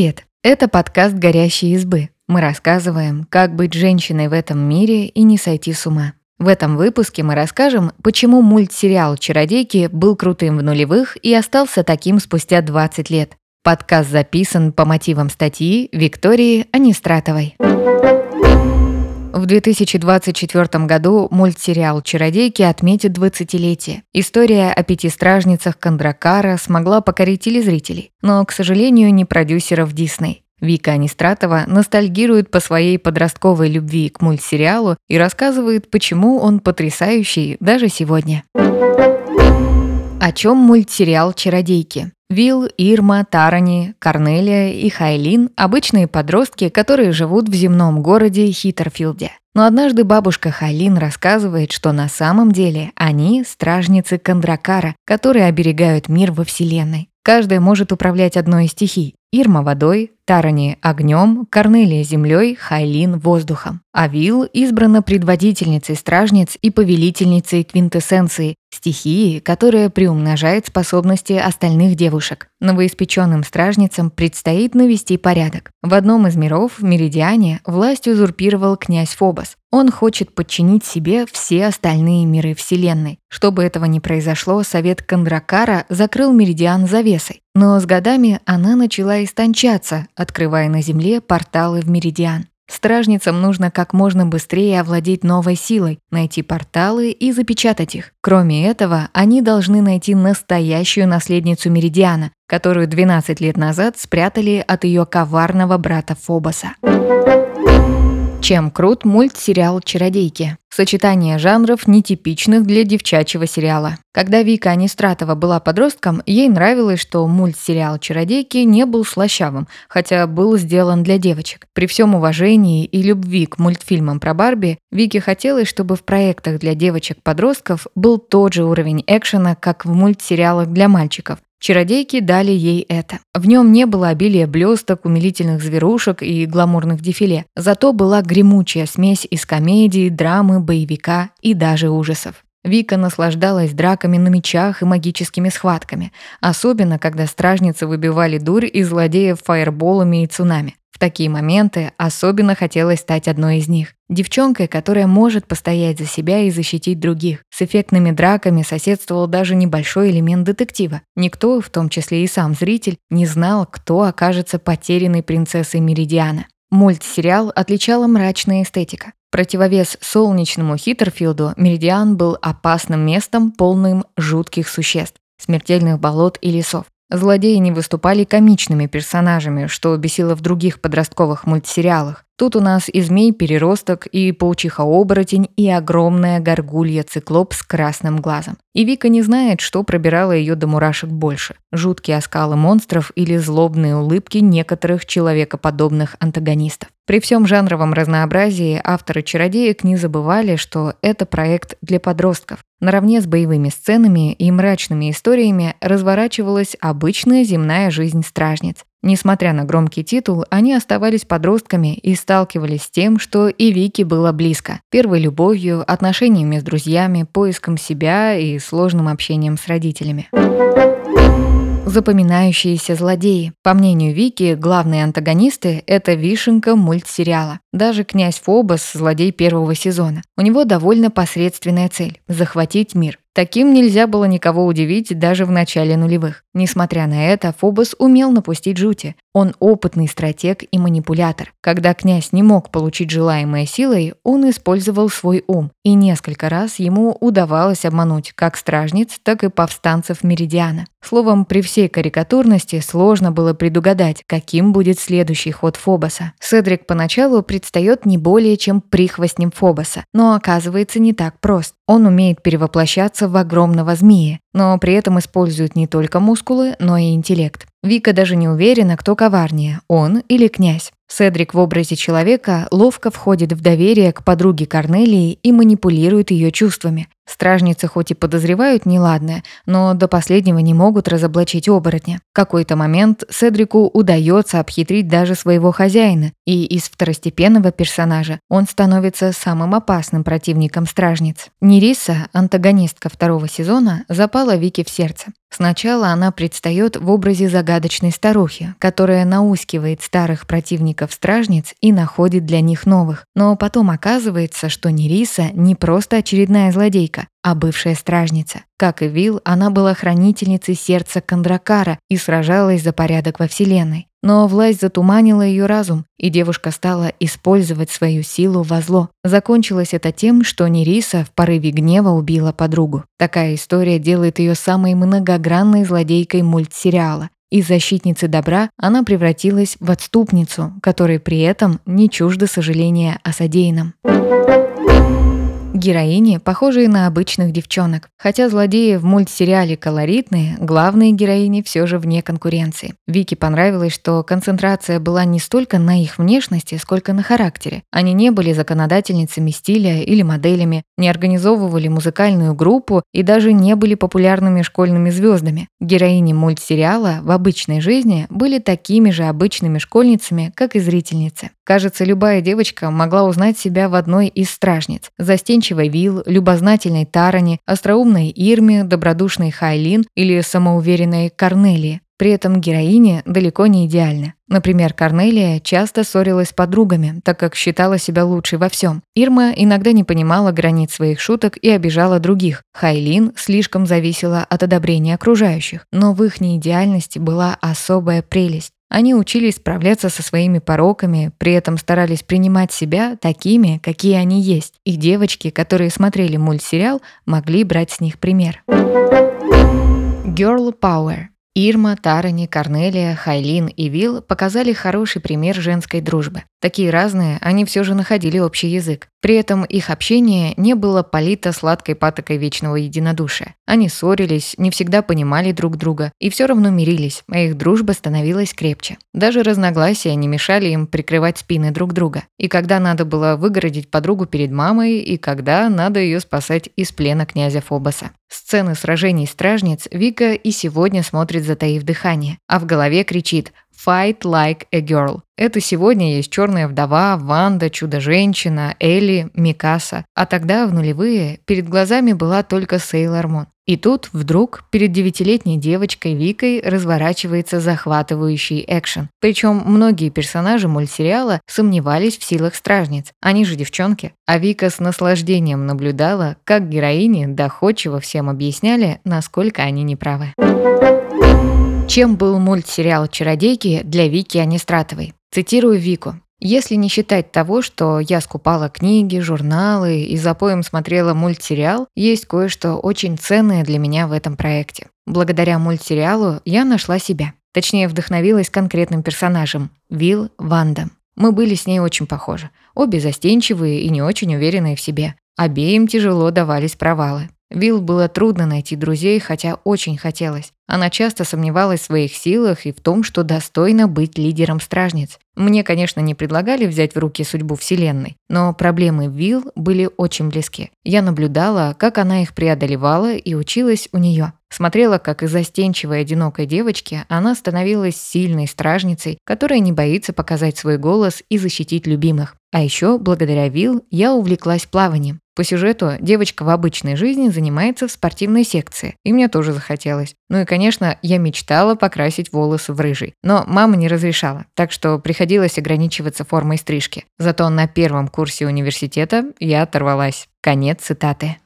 Привет! Это подкаст «Горящие избы». Мы рассказываем, как быть женщиной в этом мире и не сойти с ума. В этом выпуске мы расскажем, почему мультсериал «Чародейки» был крутым в нулевых и остался таким спустя 20 лет. Подкаст записан по мотивам статьи Виктории Анистратовой. В 2024 году мультсериал «Чародейки» отметит 20-летие. История о пяти стражницах Кондракара смогла покорить телезрителей, но, к сожалению, не продюсеров Дисней. Вика Анистратова ностальгирует по своей подростковой любви к мультсериалу и рассказывает, почему он потрясающий даже сегодня. О чем мультсериал «Чародейки»? Вилл, Ирма, Тарани, Корнелия и Хайлин – обычные подростки, которые живут в земном городе Хитерфилде. Но однажды бабушка Хайлин рассказывает, что на самом деле они – стражницы Кондракара, которые оберегают мир во Вселенной. Каждая может управлять одной из стихий. Ирма – водой, Тарани – огнем, Корнелия – землей, Хайлин – воздухом. А Вил избрана предводительницей стражниц и повелительницей квинтэссенции, стихии, которая приумножает способности остальных девушек. Новоиспеченным стражницам предстоит навести порядок. В одном из миров, в Меридиане, власть узурпировал князь Фобос. Он хочет подчинить себе все остальные миры Вселенной. Чтобы этого не произошло, совет Кондракара закрыл Меридиан завесой. Но с годами она начала истончаться, открывая на Земле порталы в Меридиан. Стражницам нужно как можно быстрее овладеть новой силой, найти порталы и запечатать их. Кроме этого, они должны найти настоящую наследницу Меридиана, которую 12 лет назад спрятали от ее коварного брата Фобоса. Чем крут мультсериал «Чародейки»? Сочетание жанров, нетипичных для девчачьего сериала. Когда Вика Анистратова была подростком, ей нравилось, что мультсериал «Чародейки» не был слащавым, хотя был сделан для девочек. При всем уважении и любви к мультфильмам про Барби, Вике хотелось, чтобы в проектах для девочек-подростков был тот же уровень экшена, как в мультсериалах для мальчиков. Чародейки дали ей это. В нем не было обилия блесток, умилительных зверушек и гламурных дефиле. Зато была гремучая смесь из комедии, драмы, боевика и даже ужасов. Вика наслаждалась драками на мечах и магическими схватками, особенно когда стражницы выбивали дурь из злодеев фаерболами и цунами такие моменты особенно хотелось стать одной из них. Девчонкой, которая может постоять за себя и защитить других. С эффектными драками соседствовал даже небольшой элемент детектива. Никто, в том числе и сам зритель, не знал, кто окажется потерянной принцессой Меридиана. Мультсериал отличала мрачная эстетика. Противовес солнечному Хиттерфилду, Меридиан был опасным местом, полным жутких существ, смертельных болот и лесов. Злодеи не выступали комичными персонажами, что бесило в других подростковых мультсериалах. Тут у нас и змей-переросток, и паучиха-оборотень, и огромная горгулья-циклоп с красным глазом. И Вика не знает, что пробирало ее до мурашек больше. Жуткие оскалы монстров или злобные улыбки некоторых человекоподобных антагонистов. При всем жанровом разнообразии авторы «Чародеек» не забывали, что это проект для подростков. Наравне с боевыми сценами и мрачными историями разворачивалась обычная земная жизнь стражниц. Несмотря на громкий титул, они оставались подростками и сталкивались с тем, что и Вики было близко. Первой любовью, отношениями с друзьями, поиском себя и сложным общением с родителями. Запоминающиеся злодеи. По мнению Вики, главные антагонисты – это вишенка мультсериала. Даже князь Фобос – злодей первого сезона. У него довольно посредственная цель – захватить мир. Таким нельзя было никого удивить даже в начале нулевых. Несмотря на это, Фобос умел напустить жути. Он опытный стратег и манипулятор. Когда князь не мог получить желаемое силой, он использовал свой ум, и несколько раз ему удавалось обмануть как стражниц, так и повстанцев Меридиана. Словом, при всей карикатурности сложно было предугадать, каким будет следующий ход Фобоса. Седрик поначалу предстает не более чем прихвостнем Фобоса, но оказывается не так прост. Он умеет перевоплощаться в огромного змея, но при этом использует не только мускулы, но и интеллект. Вика даже не уверена, кто коварнее, он или князь. Седрик в образе человека ловко входит в доверие к подруге Корнелии и манипулирует ее чувствами. Стражницы хоть и подозревают неладное, но до последнего не могут разоблачить оборотня. В какой-то момент Седрику удается обхитрить даже своего хозяина, и из второстепенного персонажа он становится самым опасным противником стражниц. Нериса, антагонистка второго сезона, запала Вике в сердце. Сначала она предстает в образе загадочной старухи, которая наускивает старых противников-стражниц и находит для них новых. Но потом оказывается, что Нериса не просто очередная злодейка, а бывшая стражница. Как и Вил, она была хранительницей сердца Кондракара и сражалась за порядок во Вселенной. Но власть затуманила ее разум, и девушка стала использовать свою силу во зло. Закончилось это тем, что Нериса в порыве гнева убила подругу. Такая история делает ее самой многогранной злодейкой мультсериала. Из защитницы добра она превратилась в отступницу, которой при этом не чуждо сожаления о содеянном. Героини, похожие на обычных девчонок. Хотя злодеи в мультсериале колоритные, главные героини все же вне конкуренции. Вике понравилось, что концентрация была не столько на их внешности, сколько на характере. Они не были законодательницами стиля или моделями, не организовывали музыкальную группу и даже не были популярными школьными звездами. Героини мультсериала в обычной жизни были такими же обычными школьницами, как и зрительницы. Кажется, любая девочка могла узнать себя в одной из стражниц. Застенчивой Вил, любознательной Тарани, остроумной Ирме, добродушной Хайлин или самоуверенной Корнелии. При этом героини далеко не идеальны. Например, Корнелия часто ссорилась с подругами, так как считала себя лучшей во всем. Ирма иногда не понимала границ своих шуток и обижала других. Хайлин слишком зависела от одобрения окружающих. Но в их неидеальности была особая прелесть. Они учились справляться со своими пороками, при этом старались принимать себя такими, какие они есть. И девочки, которые смотрели мультсериал, могли брать с них пример. Girl Power Ирма, Тарани, Корнелия, Хайлин и Вил показали хороший пример женской дружбы. Такие разные, они все же находили общий язык. При этом их общение не было полито сладкой патокой вечного единодушия. Они ссорились, не всегда понимали друг друга и все равно мирились, а их дружба становилась крепче. Даже разногласия не мешали им прикрывать спины друг друга. И когда надо было выгородить подругу перед мамой, и когда надо ее спасать из плена князя Фобоса. Сцены сражений стражниц Вика и сегодня смотрит затаив дыхание, а в голове кричит Fight Like a Girl. Это сегодня есть черная вдова, Ванда, Чудо-женщина, Элли, Микаса. А тогда, в нулевые, перед глазами была только Сейлор Мун. И тут вдруг перед девятилетней девочкой Викой разворачивается захватывающий экшен. Причем многие персонажи мультсериала сомневались в силах стражниц. Они же девчонки. А Вика с наслаждением наблюдала, как героини доходчиво всем объясняли, насколько они неправы. Чем был мультсериал «Чародейки» для Вики Анистратовой? Цитирую Вику. Если не считать того, что я скупала книги, журналы и за поем смотрела мультсериал, есть кое-что очень ценное для меня в этом проекте. Благодаря мультсериалу я нашла себя. Точнее, вдохновилась конкретным персонажем – Вилл Ванда. Мы были с ней очень похожи. Обе застенчивые и не очень уверенные в себе. Обеим тяжело давались провалы. Вилл было трудно найти друзей, хотя очень хотелось. Она часто сомневалась в своих силах и в том, что достойна быть лидером стражниц. Мне, конечно, не предлагали взять в руки судьбу Вселенной, но проблемы Вилл были очень близки. Я наблюдала, как она их преодолевала и училась у нее. Смотрела, как из застенчивой одинокой девочки она становилась сильной стражницей, которая не боится показать свой голос и защитить любимых. А еще, благодаря Вилл, я увлеклась плаванием. По сюжету девочка в обычной жизни занимается в спортивной секции, и мне тоже захотелось. Ну и, конечно, я мечтала покрасить волосы в рыжий, но мама не разрешала, так что приходилось ограничиваться формой стрижки. Зато на первом курсе университета я оторвалась. Конец цитаты.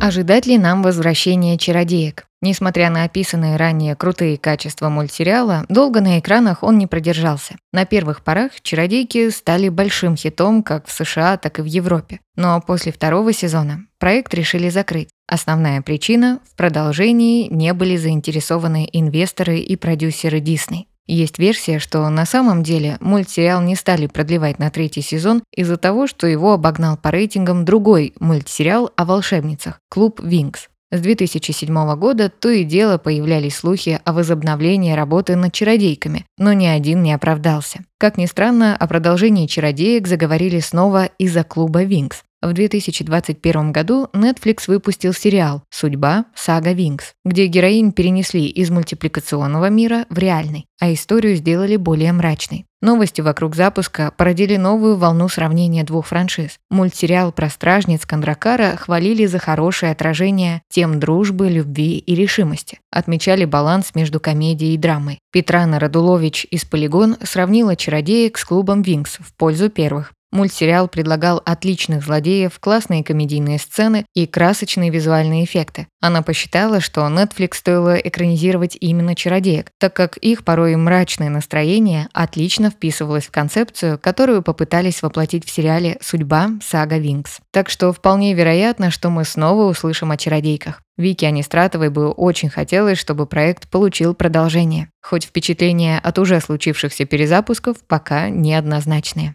Ожидать ли нам возвращения чародеек? Несмотря на описанные ранее крутые качества мультсериала, долго на экранах он не продержался. На первых порах «Чародейки» стали большим хитом как в США, так и в Европе. Но после второго сезона проект решили закрыть. Основная причина – в продолжении не были заинтересованы инвесторы и продюсеры Disney. Есть версия, что на самом деле мультсериал не стали продлевать на третий сезон из-за того, что его обогнал по рейтингам другой мультсериал о волшебницах «Клуб Винкс». С 2007 года то и дело появлялись слухи о возобновлении работы над чародейками, но ни один не оправдался. Как ни странно, о продолжении чародеек заговорили снова из-за клуба Винкс. В 2021 году Netflix выпустил сериал «Судьба. Сага Винкс», где героинь перенесли из мультипликационного мира в реальный, а историю сделали более мрачной. Новости вокруг запуска породили новую волну сравнения двух франшиз. Мультсериал про стражниц Кондракара хвалили за хорошее отражение тем дружбы, любви и решимости. Отмечали баланс между комедией и драмой. Петрана Радулович из «Полигон» сравнила «Чародеек» с клубом «Винкс» в пользу первых. Мультсериал предлагал отличных злодеев, классные комедийные сцены и красочные визуальные эффекты. Она посчитала, что Netflix стоило экранизировать именно чародеек, так как их порой мрачное настроение отлично вписывалось в концепцию, которую попытались воплотить в сериале «Судьба. Сага Винкс». Так что вполне вероятно, что мы снова услышим о чародейках. Вике Анистратовой бы очень хотелось, чтобы проект получил продолжение. Хоть впечатления от уже случившихся перезапусков пока неоднозначные.